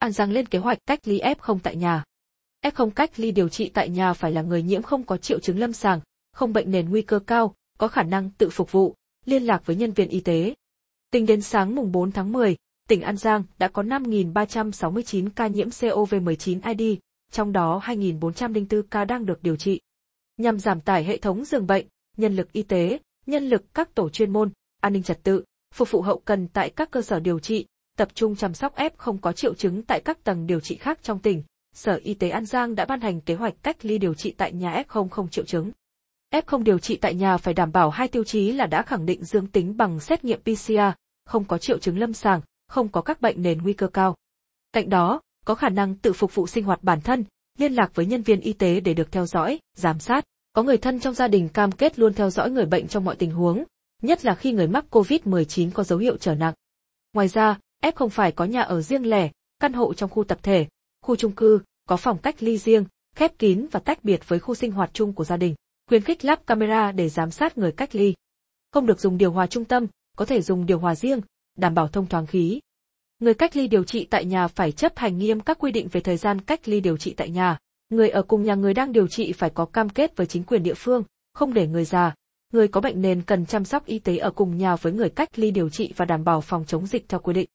An Giang lên kế hoạch cách ly F0 tại nhà. F0 cách ly điều trị tại nhà phải là người nhiễm không có triệu chứng lâm sàng, không bệnh nền nguy cơ cao, có khả năng tự phục vụ, liên lạc với nhân viên y tế. Tính đến sáng mùng 4 tháng 10, tỉnh An Giang đã có 5.369 ca nhiễm COVID-19 ID, trong đó 2.404 ca đang được điều trị. Nhằm giảm tải hệ thống giường bệnh, nhân lực y tế, nhân lực các tổ chuyên môn, an ninh trật tự, phục vụ hậu cần tại các cơ sở điều trị, tập trung chăm sóc F không có triệu chứng tại các tầng điều trị khác trong tỉnh. Sở Y tế An Giang đã ban hành kế hoạch cách ly điều trị tại nhà F0 không triệu chứng. F0 điều trị tại nhà phải đảm bảo hai tiêu chí là đã khẳng định dương tính bằng xét nghiệm PCR, không có triệu chứng lâm sàng, không có các bệnh nền nguy cơ cao. Cạnh đó, có khả năng tự phục vụ sinh hoạt bản thân, liên lạc với nhân viên y tế để được theo dõi, giám sát. Có người thân trong gia đình cam kết luôn theo dõi người bệnh trong mọi tình huống, nhất là khi người mắc COVID-19 có dấu hiệu trở nặng. Ngoài ra, F không phải có nhà ở riêng lẻ, căn hộ trong khu tập thể, khu chung cư, có phòng cách ly riêng, khép kín và tách biệt với khu sinh hoạt chung của gia đình. Khuyến khích lắp camera để giám sát người cách ly. Không được dùng điều hòa trung tâm, có thể dùng điều hòa riêng, đảm bảo thông thoáng khí. Người cách ly điều trị tại nhà phải chấp hành nghiêm các quy định về thời gian cách ly điều trị tại nhà. Người ở cùng nhà người đang điều trị phải có cam kết với chính quyền địa phương, không để người già, người có bệnh nền cần chăm sóc y tế ở cùng nhà với người cách ly điều trị và đảm bảo phòng chống dịch theo quy định.